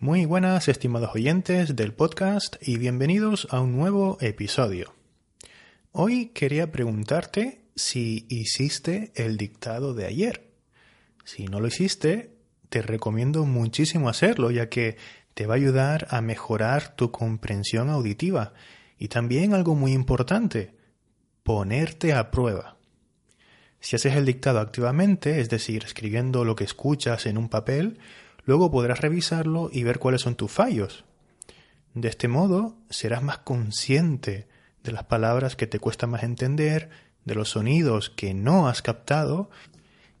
Muy buenas, estimados oyentes del podcast y bienvenidos a un nuevo episodio. Hoy quería preguntarte si hiciste el dictado de ayer. Si no lo hiciste, te recomiendo muchísimo hacerlo, ya que te va a ayudar a mejorar tu comprensión auditiva y también algo muy importante, ponerte a prueba. Si haces el dictado activamente, es decir, escribiendo lo que escuchas en un papel, Luego podrás revisarlo y ver cuáles son tus fallos. De este modo serás más consciente de las palabras que te cuesta más entender, de los sonidos que no has captado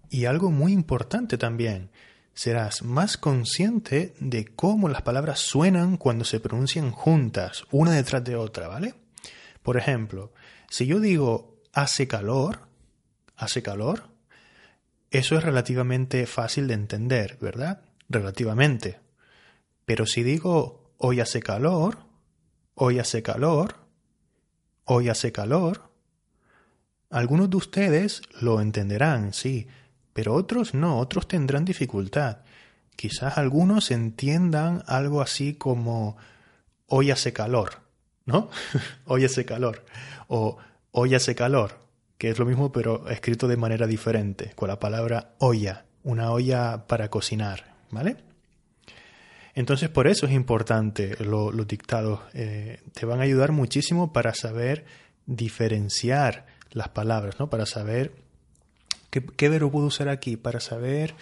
y algo muy importante también, serás más consciente de cómo las palabras suenan cuando se pronuncian juntas, una detrás de otra, ¿vale? Por ejemplo, si yo digo hace calor, hace calor, eso es relativamente fácil de entender, ¿verdad? Relativamente. Pero si digo hoy hace calor, hoy hace calor, hoy hace calor, algunos de ustedes lo entenderán, sí, pero otros no, otros tendrán dificultad. Quizás algunos entiendan algo así como hoy hace calor, ¿no? hoy hace calor. O hoy hace calor, que es lo mismo pero escrito de manera diferente, con la palabra olla, una olla para cocinar, ¿Vale? Entonces, por eso es importante los dictados. Eh, te van a ayudar muchísimo para saber diferenciar las palabras, ¿no? Para saber qué, verbo puedo usar aquí, para saber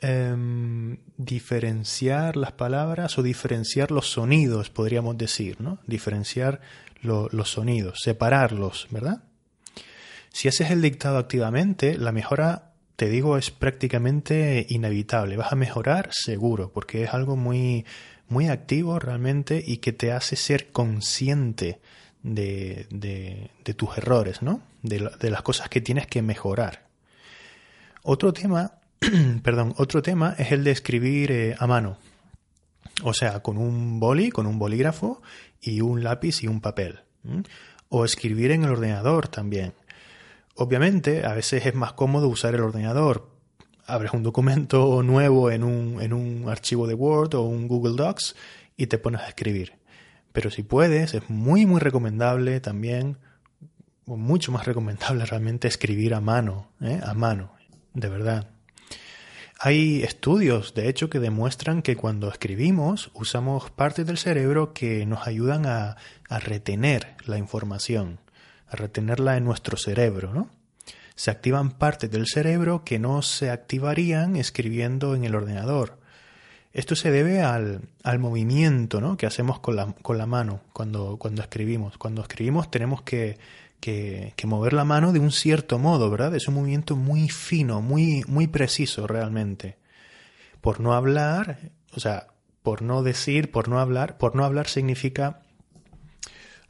em, diferenciar las palabras o diferenciar los sonidos, podríamos decir, ¿no? Diferenciar los sonidos, separarlos, ¿verdad? Si haces el dictado activamente, la mejora te digo, es prácticamente inevitable. Vas a mejorar seguro, porque es algo muy, muy activo realmente y que te hace ser consciente de, de, tus errores, ¿no? De, de, las cosas que tienes que mejorar. Otro tema, perdón, otro tema es el de escribir eh, a mano. O sea, con un boli, con un bolígrafo y un lápiz y un papel. O escribir en el ordenador también. Obviamente, a veces es más cómodo usar el ordenador. Abres un documento nuevo en un, en un archivo de Word o un Google Docs y te pones a escribir. Pero si puedes, es muy, muy recomendable también, o mucho más recomendable realmente, escribir a mano, ¿eh? a mano, de verdad. Hay estudios, de hecho, que demuestran que cuando escribimos usamos partes del cerebro que nos ayudan a, a retener la información retenerla en nuestro cerebro, ¿no? Se activan partes del cerebro que no se activarían escribiendo en el ordenador. Esto se debe al, al movimiento ¿no? que hacemos con la, con la mano cuando, cuando escribimos. Cuando escribimos tenemos que, que, que, mover la mano de un cierto modo, ¿verdad? Es un movimiento muy fino, muy, muy preciso realmente. Por no hablar, o sea, por no decir, por no hablar, por no hablar significa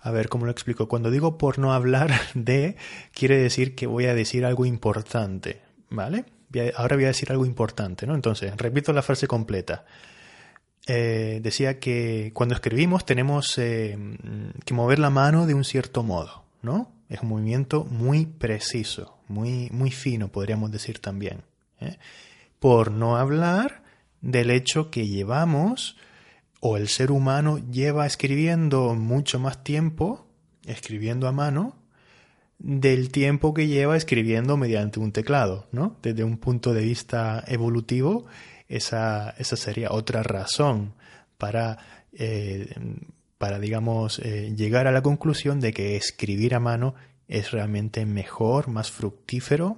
a ver, ¿cómo lo explico? Cuando digo por no hablar de, quiere decir que voy a decir algo importante, ¿vale? Ahora voy a decir algo importante, ¿no? Entonces, repito la frase completa. Eh, decía que cuando escribimos tenemos eh, que mover la mano de un cierto modo, ¿no? Es un movimiento muy preciso, muy, muy fino, podríamos decir también. ¿eh? Por no hablar del hecho que llevamos o el ser humano lleva escribiendo mucho más tiempo, escribiendo a mano, del tiempo que lleva escribiendo mediante un teclado, ¿no? Desde un punto de vista evolutivo, esa, esa sería otra razón para, eh, para digamos, eh, llegar a la conclusión de que escribir a mano es realmente mejor, más fructífero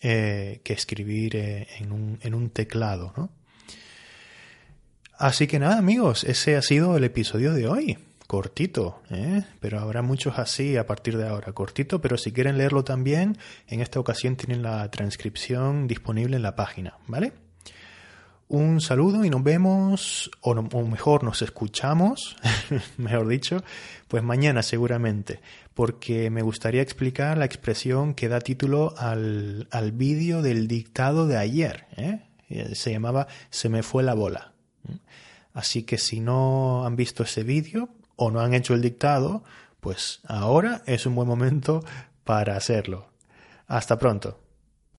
eh, que escribir en un, en un teclado, ¿no? Así que nada, amigos, ese ha sido el episodio de hoy. Cortito, ¿eh? pero habrá muchos así a partir de ahora. Cortito, pero si quieren leerlo también, en esta ocasión tienen la transcripción disponible en la página, ¿vale? Un saludo y nos vemos, o, mejor nos escuchamos, mejor dicho, pues mañana seguramente, porque me gustaría explicar la expresión que da título al, al vídeo del dictado de ayer. ¿eh? Se llamaba Se me fue la bola. Así que si no han visto ese vídeo o no han hecho el dictado, pues ahora es un buen momento para hacerlo. Hasta pronto.